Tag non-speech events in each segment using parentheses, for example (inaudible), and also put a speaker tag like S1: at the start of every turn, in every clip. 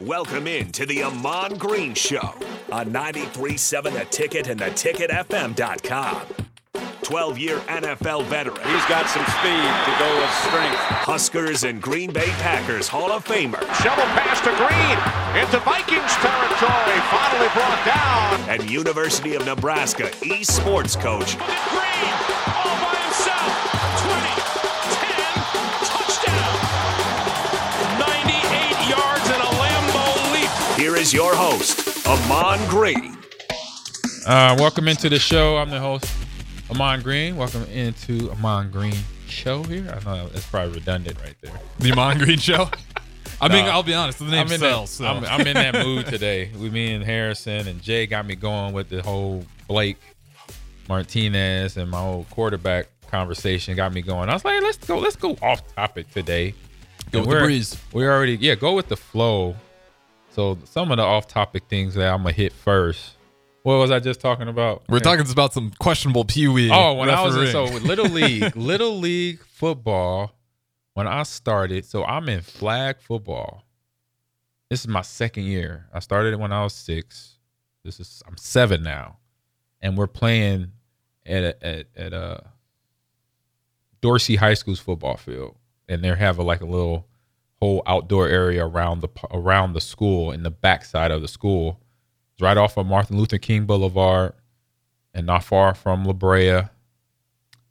S1: Welcome in to the Ahman Green Show on 93.7 The Ticket and theticketfm.com. 12 year NFL veteran.
S2: He's got some speed to go with strength.
S1: Huskers and Green Bay Packers Hall of Famer.
S3: Shovel pass to Green into Vikings territory. Finally brought down.
S1: And University of Nebraska East Sports coach. Is your host, Ahman Green.
S4: Uh, welcome into the show. I'm the host, Ahman Green. Welcome into Ahman Green show here. I know that's probably redundant right there.
S5: The Ahman Green Show. (laughs) I mean,
S4: No.
S5: I'll be honest. The name
S4: I'm in
S5: sells.
S4: that,
S5: so.
S4: I'm, I'm in that mood today. We, me and Harrison and Jay got me going with the whole Blake Martinez and my old quarterback conversation got me going. I was like, let's go, let's go off topic today.
S5: Go
S4: And
S5: with the breeze.
S4: We already, yeah, go with the flow. So some of the off topic things that I'm gonna hit first. What was I just talking about?
S5: We're talking about some questionable Pee Wee.
S4: Oh, when I was in, so with little (laughs) league, little league football, when I started, so I'm in flag football. This is my second year. I started it when I was six. This is I'm seven now, and we're playing at a, at at a Dorsey High School's football field, and they have a, like a little whole outdoor area around the around the school in the backside of the school. It's right off of Martin Luther King Boulevard and not far from La Brea.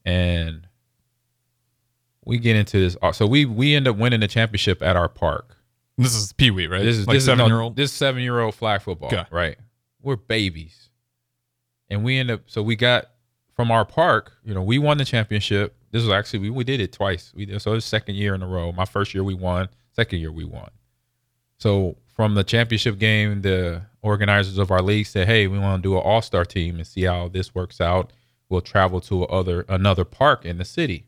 S4: And we get into this. uh, So we we end up winning the championship at our park.
S5: this is Pee Wee, right?
S4: This is
S5: like
S4: this is
S5: seven year old.
S4: This seven year old flag football.
S5: Okay.
S4: Right. We're babies, and we end up. So we got from our park. You know, we won the championship. This was actually we, we did it twice. We did so it was second year in a row. My first year we won. Second year we won. So from the championship game, the organizers of our league said, "Hey, we want to do an all star team and see how this works out. We'll travel to other another park in the city."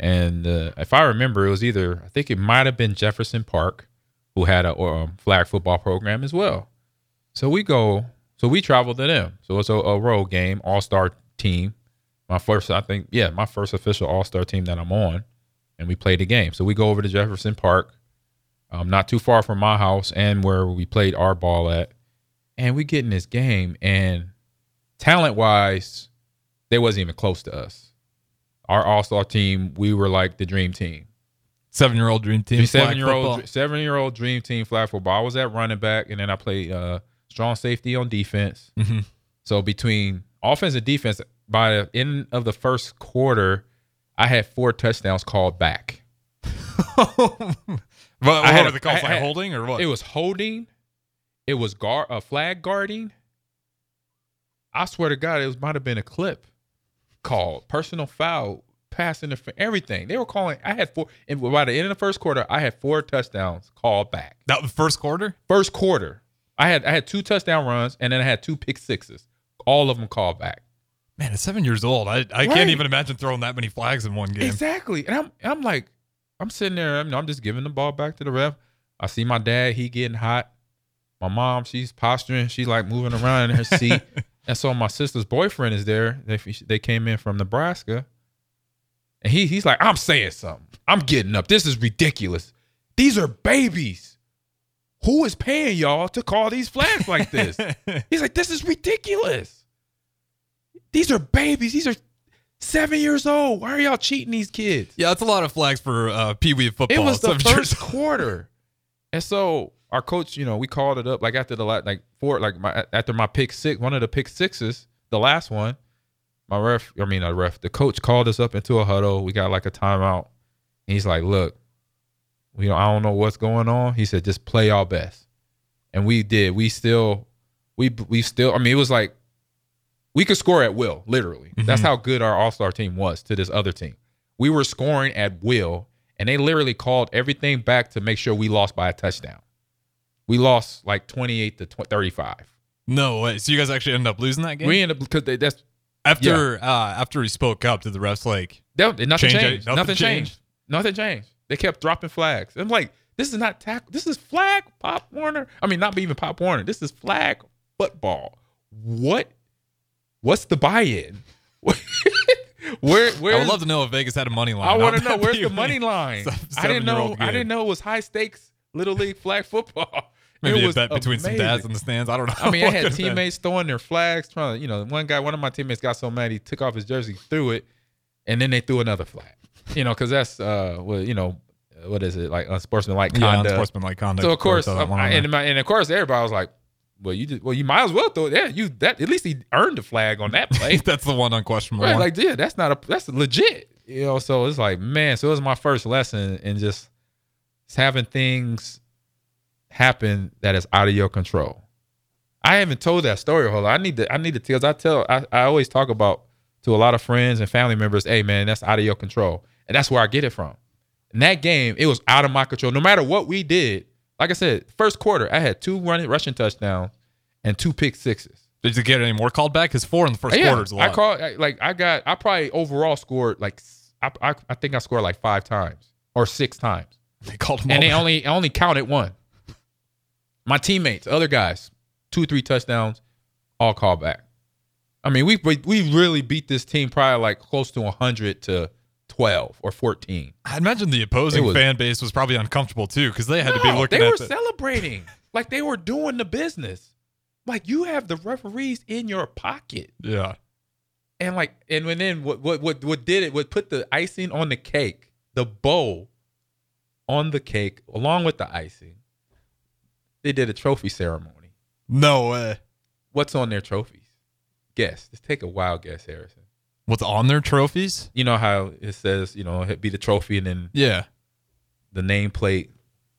S4: And uh, if I remember, it was either I think it might have been Jefferson Park, who had a um, flag football program as well. So we go, so we travel to them. So it's a, a road game, all star team. My first, I think, yeah, my first official all star team that I'm on, and we played the game. So we go over to Jefferson Park, um, not too far from my house and where we played our ball at, and we get in this game, and talent wise, they wasn't even close to us. Our all star team, we were like the dream team.
S5: Seven year old dream team.
S4: Seven year old, seven year old dream team flag football. I was at running back, and then I played uh, strong safety on defense.
S5: Mhm.
S4: So between offense and defense, by the end of the first quarter, I had four touchdowns called back. (laughs)
S5: what
S4: I had
S5: were the calls? Like holding or what?
S4: It was holding. It was guard a flag guarding. I swear to God, it was might have been a clip called personal foul, pass interference, everything. They were calling. I had four, and by the end of the first quarter, I had four touchdowns called back.
S5: that was first quarter.
S4: First quarter, I had I had two touchdown runs, and then I had two pick sixes. All of them called back.
S5: Man, at seven years old, I, I
S4: Right.
S5: can't even imagine throwing that many flags in one game.
S4: Exactly. And I'm I'm like, I'm sitting there, I'm, I'm just giving the ball back to the ref. I see my dad, he getting hot. My mom, she's posturing, she's like moving around in her (laughs) seat. and so my sister's boyfriend is there. They they came in from Nebraska. And he he's like, I'm saying something. I'm getting up. This is ridiculous. These are babies. Who is paying y'all to call these flags like this? (laughs) He's like, this is ridiculous. These are babies. These are seven years old. Why are y'all cheating these kids?
S5: Yeah, that's a lot of flags for uh, Pee Wee football.
S4: It was the first quarter, and so our coach, you know, we called it up like after the la- like four like my after my pick six, one of the pick sixes, the last one. My ref, I mean, a ref, the coach called us up into a huddle. We got like a timeout. And he's like, "Look, we don't, I don't know what's going on." He said, "Just play our best," and we did. We still, we we still. I mean, it was like we could score at will, literally. That's how good our all star team was to this other team. We were scoring at will, and they literally called everything back to make sure we lost by a touchdown. We lost like 28 to 20, 35.
S5: No way. So you guys actually ended up losing that game
S4: We ended up because they, that's
S5: after uh, after he spoke up. Did the refs like?
S4: that, nothing
S5: Change
S4: changed.
S5: nothing
S4: Nothing,
S5: changed?
S4: changed. Nothing changed. They kept dropping flags. I'm like, this is not tackle. This is flag Pop Warner. I mean, not even Pop Warner. This is flag football. What? What's the buy-in? Where? (laughs) Where?
S5: I would love to know if Vegas had a money line.
S4: I want to know where's the money line. (laughs) I didn't know. I didn't know it was high stakes little league flag football. (laughs)
S5: Maybe
S4: It
S5: a
S4: was
S5: bet between some dads
S4: amazing.
S5: in the stands. I don't know.
S4: I mean, I had teammates throwing their flags, trying to, you know, one guy, one of my teammates got so mad he took off his jersey, threw it, and then they threw another flag. You know, because that's, uh, well, you know, what is it like unsportsmanlike
S5: Yeah,
S4: conduct?
S5: unsportsmanlike conduct.
S4: so of course, um, and, my, and of course, everybody was like, "Well, you just, well, you might as well throw it. Yeah, you that at least he earned the flag on that play. (laughs)
S5: that's the one unquestionable
S4: Right,
S5: one.
S4: like, yeah, that's not a that's legit. You know, so it's like, man, so it was my first lesson in just having things happen that is out of your control. I haven't told that story. Hold on, I need to. I need to tell. I tell. I, I always talk about to a lot of friends and family members. Hey, man, that's out of your control, and that's where I get it from. In that game, it was out of my control. No matter what we did, like I said, first quarter, I had two running rushing touchdowns and two pick sixes.
S5: Did you get any more called back? Because four in the first
S4: Yeah,
S5: quarter is a lot.
S4: I called I- like I got I probably overall scored like I I think I scored like five times or six times,
S5: they called him
S4: and they
S5: back.
S4: only I only counted one. My teammates, other guys, two three touchdowns, all called back. I mean, we we, we really beat this team probably like close to hundred to twelve or fourteen.
S5: I imagine the opposing
S4: was-
S5: fan base was probably uncomfortable too because they had to be looking.
S4: No,
S5: they
S4: were
S5: the,
S4: celebrating (laughs) like they were doing the business. Like you have the referees in your pocket.
S5: yeah.
S4: And like, and when then what what what what did it? What put the icing on the cake, the bow on the cake, along with the icing. They did a trophy ceremony.
S5: No way.
S4: What's on their trophies? Guess. Just take a wild guess, Harrison.
S5: What's on their trophies?
S4: You know how it says, you know, it be the trophy and then
S5: Yeah.
S4: the nameplate.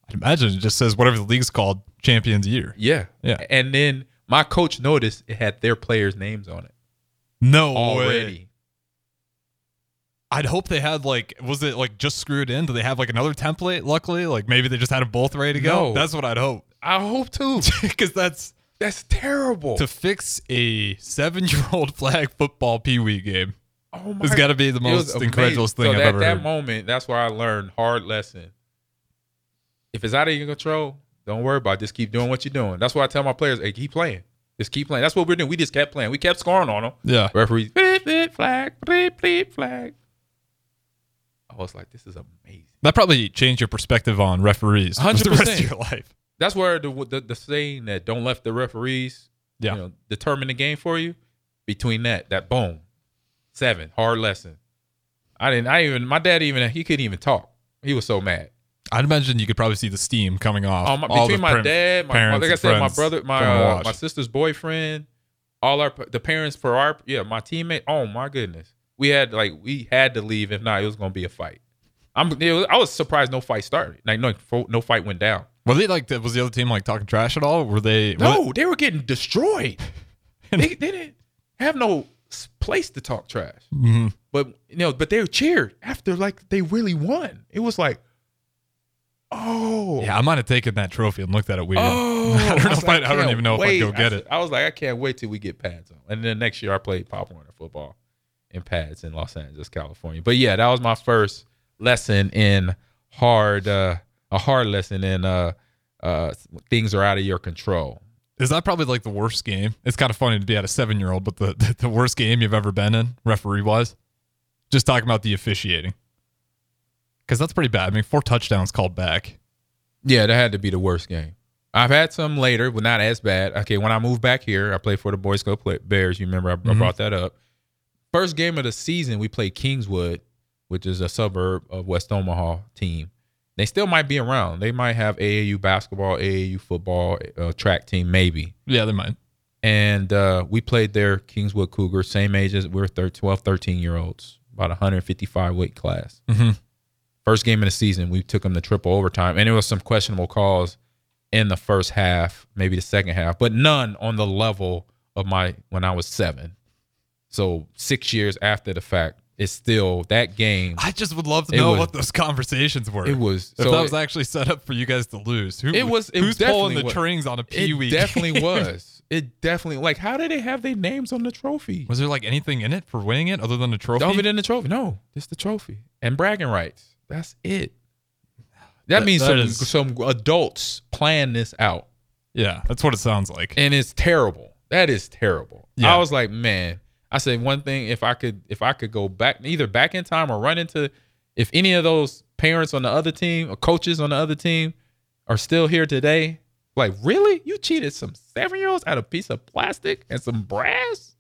S5: I'd imagine it just says whatever the league's called champions year.
S4: Yeah,
S5: Yeah.
S4: And then my coach noticed it had their players' names on it
S5: No way.
S4: already.
S5: I'd hope they had like was it like just screwed in? Do they have like another template? Luckily, like maybe they just had them both ready to go.
S4: No.
S5: That's what I'd hope.
S4: I hope too. (laughs)
S5: Because that's
S4: That's terrible.
S5: to fix a seven-year-old (laughs) flag football pee-wee game.
S4: Oh my
S5: It's got to be the most incredulous thing
S4: so
S5: I've
S4: that,
S5: ever At
S4: that
S5: heard.
S4: moment, that's where I learned hard lesson. If it's out of your control, don't worry about it. Just keep doing what you're doing. That's why I tell my players, hey, keep playing. Just keep playing. That's what we're doing. We just kept playing. We kept scoring on them.
S5: yeah.
S4: Referees, beep, beep, flag, beep, beep, flag. I was like, this is amazing.
S5: That probably changed your perspective on referees for the rest of your life.
S4: That's where the the, the saying that don't let the referees
S5: Yeah.
S4: you know, determine the game for you. Between that, that boom, seven hard lesson. I didn't. I even my dad even he couldn't even talk. He was so mad.
S5: I'd imagine you could probably see the steam coming off. All
S4: between my
S5: parent-
S4: dad, my, my
S5: parents
S4: like I said, my brother, my uh, my sister's boyfriend, all our the parents for our yeah my teammate. Oh my goodness, we had like we had to leave. If not, it was gonna be a fight. I'm it was- I was surprised no fight started. Like no no fight went down.
S5: Were they like? Was the other team like talking trash at all? Were they? were
S4: No, they were getting destroyed. (laughs) they, they didn't have no place to talk trash.
S5: Mhm.
S4: But you know, but they were cheered after like they really won. It was like, oh,
S5: yeah, I might have taken that trophy and looked at it weird.
S4: Oh, (laughs)
S5: I don't know
S4: was
S5: if I- I don't even know if I'd go get
S4: I,
S5: it.
S4: I was like, I can't wait till we get pads on. And then next year, I played Pop Warner football in pads in Los Angeles, California. But yeah, that was my first lesson in hard, uh, a hard lesson in uh, uh, things are out of your control.
S5: Is that probably like the worst game? It's kind of funny to be at a seven year old, but the, (laughs) the the worst game you've ever been in, referee wise. Just talking about the officiating, because that's pretty bad. I mean, four touchdowns called back.
S4: Yeah, that had to be the worst game. I've had some later, but not as bad. Okay, when I moved back here, I played for the Boy Scout play- Bears. You remember I, I
S5: Mhm.
S4: brought that up. First game of the season, we played Kingswood, which is a suburb of West Omaha team. They still might be around. They might have AAU basketball, AAU football, uh, track team, maybe.
S5: Yeah, they might.
S4: And uh, we played their Kingswood Cougars, same age as we were thir- 12, 13 year olds, about 155 weight class.
S5: Mhm.
S4: First game of the season, we took them to triple overtime, and it was some questionable calls in the first half, maybe the second half, but none on the level of my when I was seven. So six years after the fact, it's still that game.
S5: I just would love to know
S4: was-
S5: what those conversations were.
S4: It was
S5: if
S4: so
S5: that was actually set up for you guys to lose. Who,
S4: It was- it
S5: who's pulling the
S4: was.
S5: strings on a pee wee?
S4: It definitely was. It definitely like how did they have their names on the trophy?
S5: Was there like anything in it for winning it other than the trophy?
S4: Other than the trophy, no, just the trophy and bragging rights. That's it. That,
S5: That-
S4: means
S5: that
S4: some
S5: is-
S4: some adults plan this out,
S5: yeah, that's what it sounds like.
S4: and it's terrible. That is terrible.
S5: Yeah.
S4: I was like, man. I say one thing: if I could, if I could go back, either back in time or run into, if any of those parents on the other team or coaches on the other team are still here today, Like, really? You cheated some seven year olds out of a piece of plastic and some brass?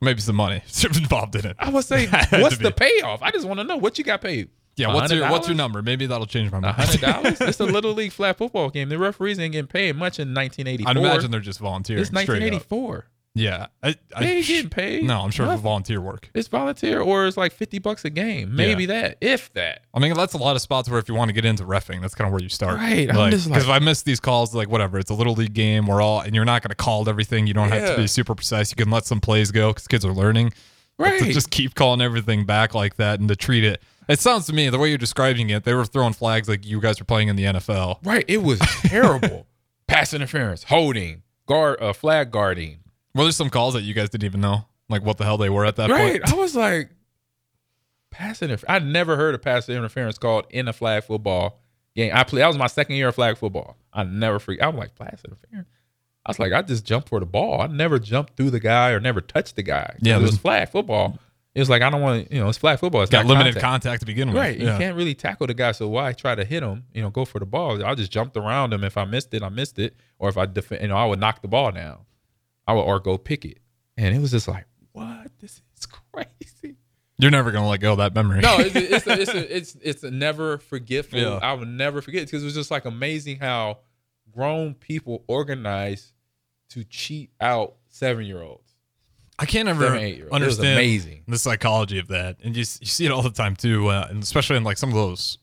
S5: Maybe some money (laughs) involved in it.
S4: I would say, (laughs) what's the payoff? I just want to know what you got paid.
S5: Yeah, what's your what's your number? Maybe that'll change my mind.
S4: hundred (laughs) dollars? it's a little league flat football game. The referees ain't getting paid much in 1984.
S5: I'd imagine they're just volunteers.
S4: it's 1984.
S5: Yeah, I, I,
S4: They ain't getting paid.
S5: No, I'm sure
S4: Nothing.
S5: volunteer work.
S4: It's volunteer or it's like 50 bucks a game. Maybe that, if that.
S5: I mean, that's a lot of spots where if you want to get into refing, that's kind of where you start.
S4: Right,
S5: Like,
S4: just like-
S5: because if I miss these calls, like whatever, it's a little league game. We're all, and you're not going to call everything. You don't have to be super precise. You can let some plays go because kids are learning. But to
S4: Right.
S5: just keep calling everything back like that and to treat it. It sounds to me the way you're describing it, they were throwing flags like you guys were playing in the NFL.
S4: Right. It was (laughs) terrible. Pass interference, holding, guard, uh, flag guarding.
S5: Were there some calls that you guys didn't even know, like what the hell they were at that point?
S4: Right.
S5: point?
S4: I was like, pass interference. I never heard of pass interference called in a flag football game. I played. That was my second year of flag football. I never forget. I'm like pass interference. I was like, I just jumped for the ball. I never jumped through the guy or never touched the guy.
S5: Yeah,
S4: it was flag football. It was like I don't want to. You know, it's flag football. It's
S5: Got limited
S4: contact.
S5: contact to begin with.
S4: Right. You can't really tackle the guy. So why try to hit him? You know, go for the ball. I just jumped around him. If I missed it, I missed it. Or if I defend, you know, I would knock the ball down. I would or go pick it. And it was just like, what? This is crazy.
S5: You're never going to let go of that memory.
S4: No, it's a, (laughs) it's a, it's a, it's it's a never forgetful.
S5: Yeah.
S4: I would never forget because it was just like amazing how grown people organize to cheat out seven year olds.
S5: I can't ever
S4: Seven, eight-year-old. It was
S5: understand
S4: amazing.
S5: the psychology of that, and you you see it all the time too, uh, and especially in like some of those.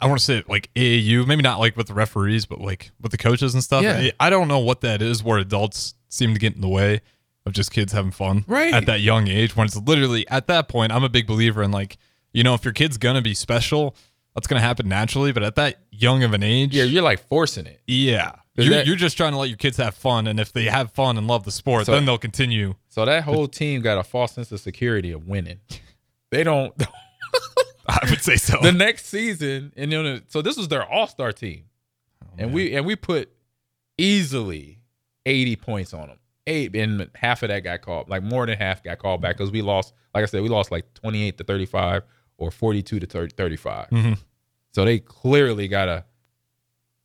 S5: I want to say like AAU, maybe not like with the referees, but like with the coaches and stuff.
S4: Yeah.
S5: I- I don't know what that is where adults seem to get in the way of just kids having fun
S4: Right.
S5: at that young age. When it's literally at that point, I'm a big believer in like you know if your kid's gonna be special, that's gonna happen naturally. But at that young of an age,
S4: Yeah, you're like forcing it.
S5: yeah. You're,
S4: that-
S5: you're just trying to let your kids have fun, and if they have fun and love the sport,
S4: So-
S5: then they'll continue.
S4: So that whole team got a false sense of security of winning. (laughs) They don't. (laughs)
S5: I would say so.
S4: the next season, and you know, so this was their all star team, oh, and we and we put easily eighty points on them. Eight, and half of that got called, like more than half got called back because we lost. Like I said, we lost like twenty eight to thirty five or forty two to 30, 35.
S5: Mhm.
S4: So they clearly got a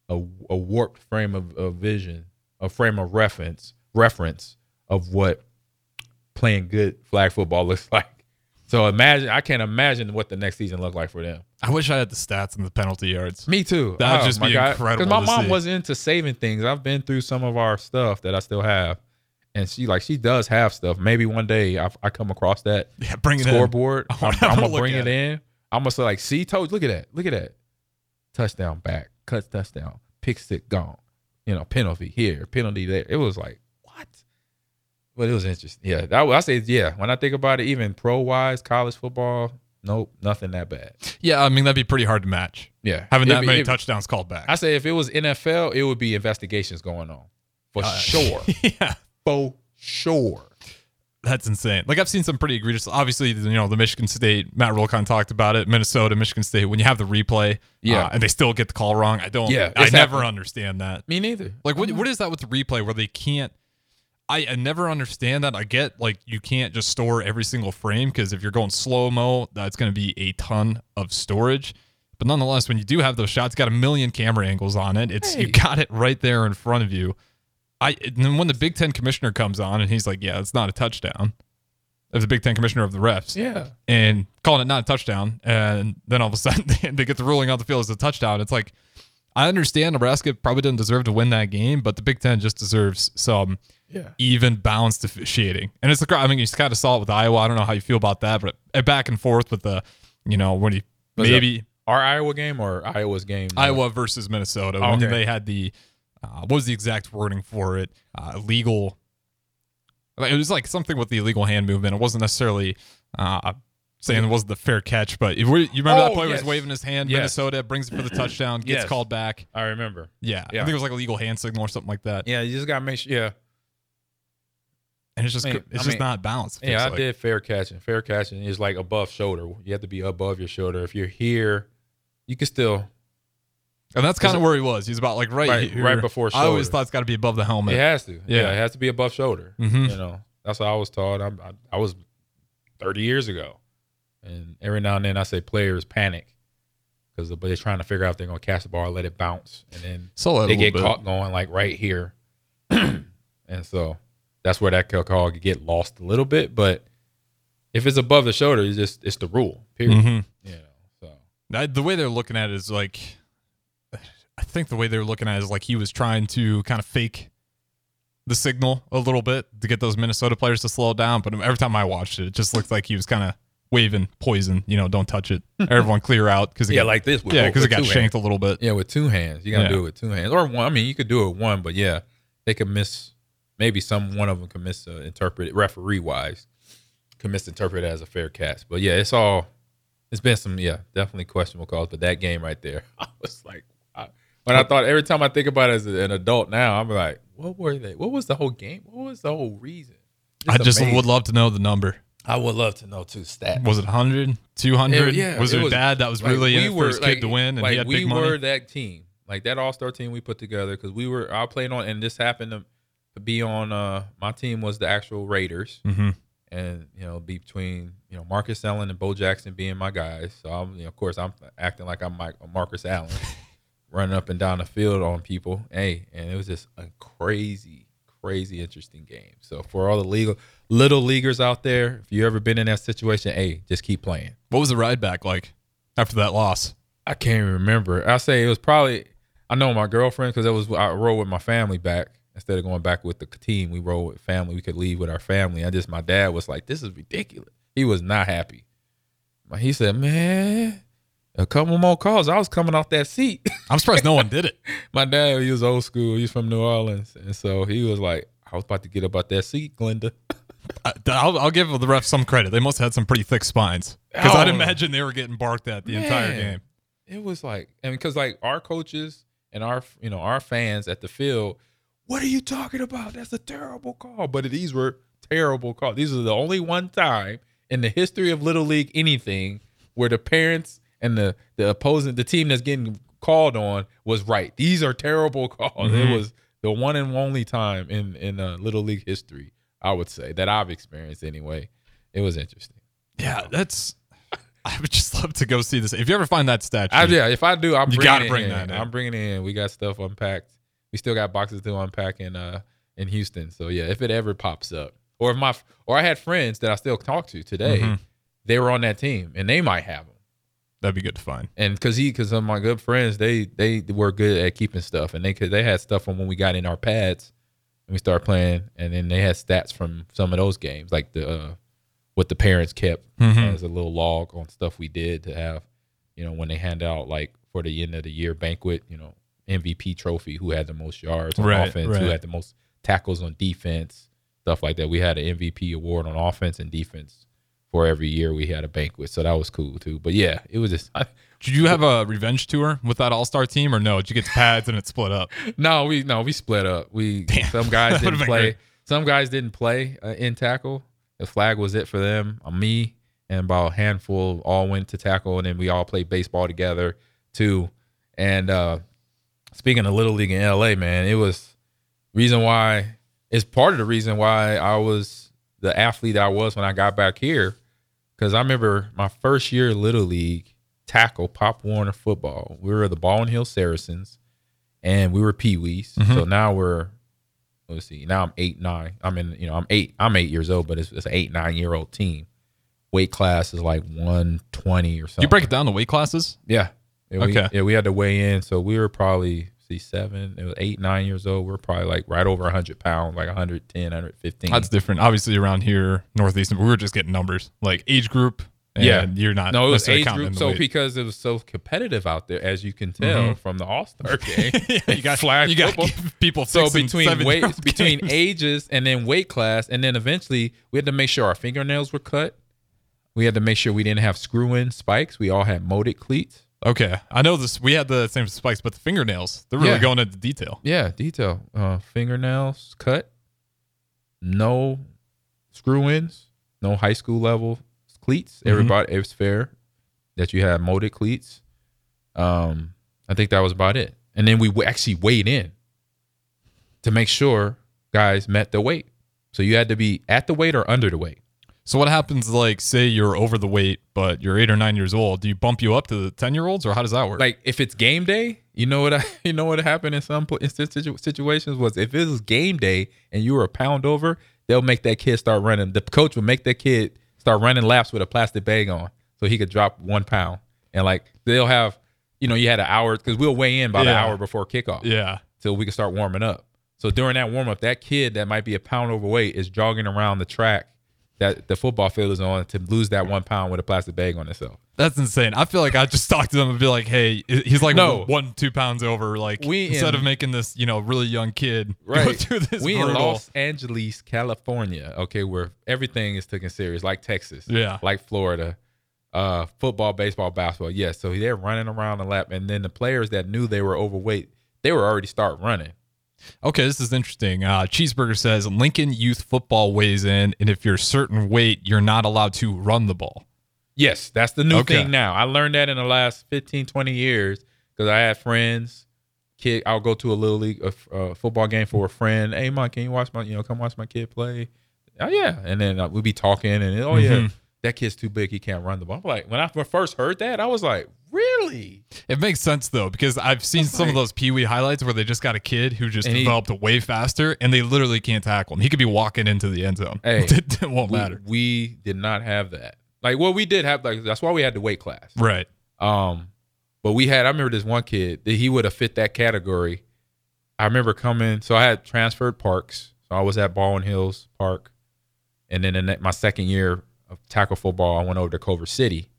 S4: a, a warped frame of, of vision, a frame of reference reference of what playing good flag football (laughs) looks like. So imagine, I can't imagine what the next season looked like for them.
S5: I wish I had the stats and the penalty yards.
S4: Me too.
S5: That'd
S4: Oh,
S5: just
S4: my
S5: be
S4: God.
S5: incredible
S4: my
S5: to
S4: mom
S5: see.
S4: wasn't into saving things. I've been through some of our stuff that I still have, and she like she does have stuff. Maybe one day I, I come across that
S5: Yeah, bring it in.
S4: scoreboard. (laughs) I'm, I'm gonna bring
S5: at
S4: it in. I'm gonna say like, see, told look at that, look at that, touchdown back, cut touchdown, pick stick gone, you know, penalty here, penalty there. It was like what? But it was interesting. Yeah, that I say yeah. When I think about it, even pro wise, college football, nope, nothing that bad.
S5: Yeah, I mean that'd be pretty hard to match.
S4: Yeah,
S5: Having that
S4: be-
S5: many touchdowns called back.
S4: I say if it was NFL, it would be investigations going on for
S5: Uh,
S4: sure, (laughs)
S5: yeah,
S4: for sure.
S5: that's insane. Like I've seen some pretty egregious. Obviously, you know the Michigan State. Matt kind talked about it. Minnesota, Michigan State. When you have the replay,
S4: Yeah.
S5: uh, and they still get the call wrong. I don't.
S4: Yeah,
S5: I never
S4: happened.
S5: understand that.
S4: Me neither.
S5: Like what, what is that with the replay where they can't? I, I never understand that. I get like you can't just store every single frame because if you're going slow mo, that's going to be a ton of storage. But nonetheless, when you do have those shots, got a million camera angles on it. It's you got it right there in front of you. I and then when the Big Ten commissioner comes on and he's like, "Yeah, it's not a touchdown," of the Big Ten commissioner of the refs,
S4: Yeah,
S5: and calling it not a touchdown, and then all of a sudden (laughs) they get the ruling on the field as a touchdown. It's like I understand Nebraska probably didn't deserve to win that game, but the Big Ten just deserves some
S4: yeah.
S5: even balanced officiating. And it's the I mean you just kind of saw it with Iowa. I don't know how you feel about that, but uh, back and forth with the you know when you
S4: Was
S5: maybe
S4: Our Iowa game or Iowa's game?
S5: Iowa versus Minnesota
S4: Oh,
S5: when they had the uh, what was the exact wording for it? Uh, illegal. It was like something with the illegal hand movement. It wasn't necessarily uh, saying it wasn't the fair catch, but if we, you remember that
S4: Oh,
S5: play where he's waving his hand.
S4: Yes.
S5: Minnesota brings it for the (clears throat) touchdown, gets
S4: Yes.
S5: called back.
S4: I remember.
S5: Yeah,
S4: Yeah.
S5: I think it was like a legal hand signal or something like that.
S4: Yeah, you just gotta make sure. Yeah,
S5: And it's just
S4: I mean-
S5: it's
S4: I
S5: just
S4: mean,
S5: not balanced.
S4: yeah. I
S5: like.
S4: did fair catching. Fair catching is like above shoulder. You have to be above your shoulder. If you're here, you can still.
S5: And that's kind of where he was. He's about like right,
S4: Right-
S5: here.
S4: right before
S5: I always thought it's got to be above the helmet.
S4: It has to. Yeah,
S5: Yeah.
S4: it has to be above shoulder.
S5: Mhm.
S4: You know, that's what I was taught. I, I, I was 30 years ago, and every now and then I say players panic because but they're trying to figure out if they're gonna catch the ball, let it bounce, and then
S5: So
S4: they get
S5: bit.
S4: caught going like right here, (clears throat) and so that's where that call could get lost a little bit. But if it's above the shoulder, it's just it's the rule. Period.
S5: Mhm.
S4: You know, so
S5: I, the way they're looking at it is like, I think the way they're looking at it is like he was trying to kind of fake the signal a little bit to get those Minnesota players to slow down. But every time I watched it, it just looked like he was kind of waving poison. You know, don't touch it. Everyone clear out because
S4: yeah, like this. With
S5: yeah, because it got shanked
S4: hands.
S5: a little bit.
S4: Yeah, with two hands, you gotta
S5: Yeah.
S4: do it with two hands or one. I mean, you could do it with one, but yeah, they could miss. Maybe some one of them could miss uh, referee wise, could misinterpret it as a fair catch. But yeah, it's all. It's been some yeah, definitely questionable calls. But that game right there, (laughs) I was like, I, when I thought every time I think about it as an adult now, I'm like, what were they? What was the whole game? What was the whole reason?
S5: I just
S4: amazing.
S5: would love to know the number.
S4: I would love to know too. Stats.
S5: Was it 100, 200?
S4: It- yeah,
S5: was
S4: it
S5: there
S4: was-
S5: dad that was
S4: like,
S5: really
S4: we were,
S5: his kid to win and
S4: like
S5: he had
S4: we
S5: big money?
S4: were that team, like that All Star team we put together because we were. I played on, and this happened to, to be on. uh My team was the actual Raiders,
S5: hmm
S4: and you know, be between you know Marcus Allen and Bo Jackson being my guys. So I'm, you know, of course, I'm acting like I'm Mike, Marcus Allen, (laughs) running up and down the field on people. Hey, and it was just a crazy, crazy interesting game. So for all the legal little leaguers out there, if you ever been in that situation, hey, just keep playing.
S5: What was the ride back like after that loss?
S4: I can't even remember. I say it was probably I know my girlfriend because it was I rode with my family back instead of going back with the team. We rode with family. We could leave with our family. I just my dad was like, "This is ridiculous." He was not happy. He said, "Man, a couple more calls. I was coming off that seat." (laughs)
S5: I'm surprised no one did it. (laughs)
S4: my dad, he was old school. He's from New Orleans, and so he was like, "I was about to get up out that seat, Glenda." (laughs)
S5: I- I'll, I'll give the refs some credit. They must have had some pretty thick spines because I'd
S4: Oh.
S5: imagine they were getting barked at the entire game.
S4: it was like and because like our coaches and our you know our fans at the field what are you talking about that's a terrible call but these were terrible calls these are the only one time in the history of little league anything where the parents and the the opposing the team that's getting called on was right these are terrible (laughs) calls it
S5: Mhm.
S4: was the one and only time in in uh, little league history i would say that i've experienced anyway it was interesting
S5: Yeah, that's. I would just love to go see this. If you ever find that statue,
S4: I, yeah, if I do, I'm
S5: you gotta
S4: it
S5: bring
S4: in.
S5: that in.
S4: I'm bringing it in. We got stuff unpacked. We still got boxes to unpack in uh in Houston. So yeah, if it ever pops up, or if my or I had friends that I still talk to today,
S5: Mhm.
S4: they were on that team and they might have them.
S5: that'd be good to find.
S4: And because he, because of my good friends, they they were good at keeping stuff, and they could they had stuff from when we got in our pads we started playing, and then they had stats from some of those games, like the uh, what the parents kept
S5: Mhm.
S4: as a little log on stuff we did to have, you know, when they hand out like for the end of the year banquet, you know, MVP trophy, who had the most yards on
S5: Right,
S4: offense,
S5: right.
S4: who had the most tackles on defense, stuff like that. We had an MVP award on offense and defense for every year we had a banquet, so that was cool too. But yeah, it was just. I,
S5: Did you have a revenge tour with that All Star team, or no? Did you get the pads and it split up? (laughs)
S4: No, we no, we split up. We (laughs)
S5: Damn.
S4: some guys didn't play.
S5: great.
S4: Some guys didn't play uh, in tackle. The flag was it for them. Uh, me and about a handful all went to tackle, and then we all played baseball together too. And uh speaking of little league in LA, man, it was reason why. It's part of the reason why I was the athlete I was when I got back here. Because I remember my first year little league tackle, Pop Warner football. We were the Baldwin Hill Saracens and we were Pee Wees.
S5: Mhm.
S4: So now we're let's see. Now I'm eight nine. I'm in. You know, I'm eight. I'm eight years old, but it's, it's an eight nine year old team. Weight class is like one twenty or something.
S5: You break it down to weight classes.
S4: Yeah. Yeah, we,
S5: Okay.
S4: Yeah, we had to weigh in, so we were probably see seven. It was eight nine years old. We are probably like right over hundred pounds, like 110, 115.
S5: That's different. Obviously, around here, northeast, we were just getting numbers like age group. And
S4: Yeah.
S5: you're not.
S4: no, it was age group. So
S5: weight.
S4: because it was so competitive out there, as you can tell
S5: Mhm.
S4: from the All Star (laughs) game,
S5: you got
S4: flag
S5: you got people.
S4: So between weight, between ages and then weight class, and then eventually we had to make sure our fingernails were cut. We had to make sure we didn't have screw-in spikes. We all had molded cleats.
S5: Okay, I know this. We had the same spikes, but the fingernails, they're really
S4: Yeah.
S5: going into detail.
S4: Yeah, detail. Uh, fingernails cut. No screw-ins. No high school level cleats.
S5: Mhm.
S4: Everybody, it was fair that you had molded cleats. Um, I think that was about it. And then we actually weighed in to make sure guys met the weight. So you had to be at the weight or under the weight.
S5: So what happens? Like, say you're over the weight, but you're eight or nine years old. Do you bump you up to the ten year olds, or how does that work?
S4: Like if it's game day, you know what I, (laughs) you know what happened in some in situations was if it was game day and you were a pound over, they'll make that kid start running. The coach will make that kid start running laps with a plastic bag on, so he could drop one pound. And like they'll have, you know, you had an hour because we'll weigh in about an
S5: Yeah.
S4: hour before kickoff.
S5: yeah.
S4: so we can start warming up. So during that warm up, that kid that might be a pound overweight is jogging around the track that the football field is on to lose that one pound with a plastic bag on himself.
S5: That's insane. I feel like I just (laughs) talk to them and be like, "Hey, he's like
S4: No.
S5: one, two pounds over. Like
S4: We
S5: instead
S4: in-
S5: of making this, you know, really young kid go (laughs) through this
S4: we in Los Angeles, California, okay, where everything is taken serious, like Texas,
S5: Yeah.
S4: like Florida, uh, football, baseball, basketball. Yes, so they're running around the lap, and then the players that knew they were overweight, they were already start running.
S5: Okay, this is interesting. Uh, Cheeseburger says Lincoln Youth Football weighs in, and if you're a certain weight, you're not allowed to run the ball.
S4: Yes, that's the new
S5: Okay.
S4: thing now. I learned that in the last 15, 20 years because I had friends. Kid, I'll go to a little league a, a football game for a friend. Hey, man, can you watch my, you know, come watch my kid play? Oh yeah, and then uh, we'd be talking, and oh yeah,
S5: Mhm.
S4: that kid's too big, he can't run the ball. I'm like, when I first heard that, I was like, really?
S5: It makes sense though because I've seen
S4: That's
S5: some of those Pee Wee highlights where they just got a kid who just
S4: And he-
S5: developed way faster, and they literally can't tackle him. He could be walking into the end zone.
S4: Hey,
S5: it, (laughs) it won't
S4: We,
S5: matter.
S4: we did not have that. Like, well, we did have like that's why we had the weight class.
S5: Right.
S4: Um, but we had I remember this one kid that he would have fit that category. I remember coming, so I had transferred parks. So I was at Baldwin Hills Park, and then in my second year of tackle football, I went over to Culver City.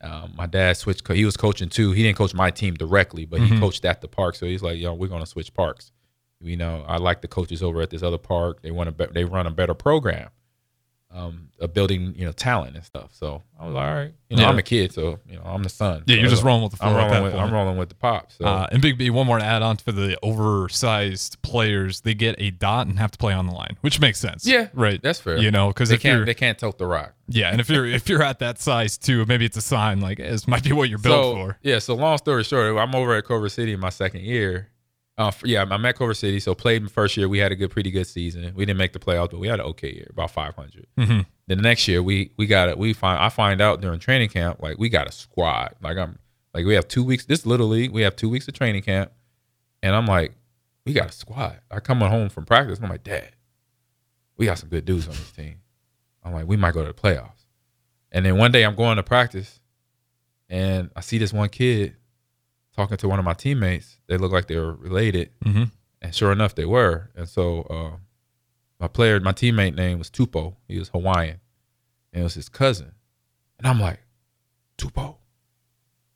S4: Um, my dad switched. He was coaching too. He didn't coach my team directly, but he
S5: Mhm.
S4: coached at the park. So he's like, "Yo, we're gonna switch parks." You know, I like the coaches over at this other park. They want to. Be- they run a better program, um, of building you know talent and stuff. So I was like, all right. You know,
S5: Yeah.
S4: I'm a kid, so you know, I'm the son.
S5: Yeah,
S4: So
S5: you're just rolling with the flow
S4: I'm rolling with. I'm rolling with the pops. So
S5: Uh, and Big B, one more to add on for the oversized players, they get a dot and have to play on the line, which makes sense.
S4: yeah,
S5: right.
S4: That's fair.
S5: You know, because
S4: they
S5: if you're
S4: can't they can't tote the rock.
S5: yeah, and if you're if you're at that size too, maybe it's a sign like hey, this might be what you're built
S4: so,
S5: for.
S4: Yeah. So long story short, I'm over at Culver City in my second year. Uh, yeah, I'm at Culver City. So played my first year. We had a good, pretty good season. We didn't make the playoffs, but we had an okay year, about 500.
S5: Mhm.
S4: Then the next year, we we got it. We find I find out during training camp, like we got a squad. Like I'm like we have two weeks. This little league, we have two weeks of training camp, and I'm like, we got a squad. I come home from practice, and I'm like, Dad, we got some good dudes on this team. I'm like, we might go to the playoffs. And then one day I'm going to practice, and I see this one kid talking to one of my teammates. They looked like they were related,
S5: Mhm.
S4: and sure enough, they were. And so uh, my player, my teammate name was Tupo. He was Hawaiian, and it was his cousin. And I'm like, Tupo.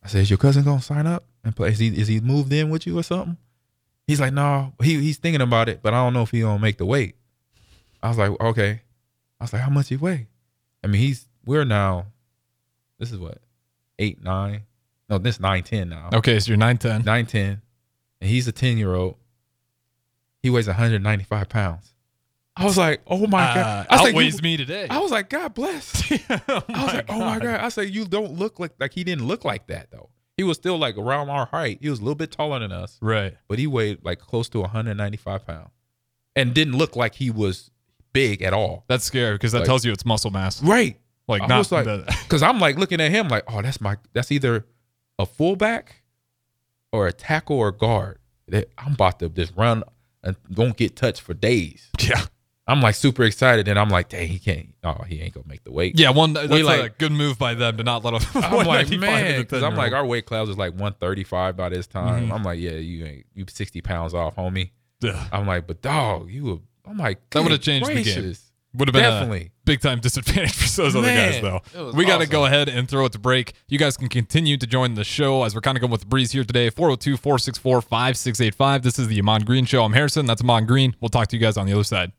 S4: I said, "Is your cousin gonna sign up and play? Is he is he moved in with you or something?" He's like, "No, he he's thinking about it, but I don't know if he gonna make the weight." I was like, "Okay." I was like, "How much he weigh?" I mean, he's we're now. This is what eight nine. No, this nine ten now.
S5: Okay, so you're nine ten.
S4: Nine ten, and he's a ten year old. He weighs 195 pounds. I was like, "Oh my
S5: Uh,
S4: god!" I was like,
S5: outweighs
S4: you-
S5: me today.
S4: I was like, "God bless." (laughs)
S5: oh
S4: I was like, "Oh my god!" I said, "You don't look like like he didn't look like that though. He was still like around our height. He was a little bit taller than us,
S5: Right.
S4: but he weighed like close to 195 pounds, and didn't look like he was big at all.
S5: That's scary because that
S4: Like-
S5: tells you it's muscle mass.
S4: Right?
S5: Like
S4: I
S5: not
S4: was like, because (laughs) I'm like looking at him like, oh, that's my that's either a fullback or a tackle or guard. That I'm about to just run and don't get touched for days.
S5: yeah.
S4: I'm like super excited, and I'm like, dang, he can't. Oh, he ain't gonna make the weight.
S5: Yeah, one that's
S4: We
S5: a good move by them to not let him. (laughs) (laughs)
S4: I'm like, man, because I'm like, our weight class is like 135 by this time.
S5: Mhm.
S4: I'm like, yeah, you ain't you 60 pounds off, homie.
S5: Ugh.
S4: I'm like, but dog, you. Were, I'm like,
S5: That would've
S4: good
S5: changed the game. Would have been a
S4: Definitely.
S5: big time (laughs) disadvantage for those other guys, though. We got to
S4: awesome.
S5: go ahead and throw it to break. You guys can continue to join the show as we're kind of going with the breeze here today. 402 464 5685. This is the Ahman Green Show. I'm Harrison. That's Ahman Green. We'll talk to you guys on the other side.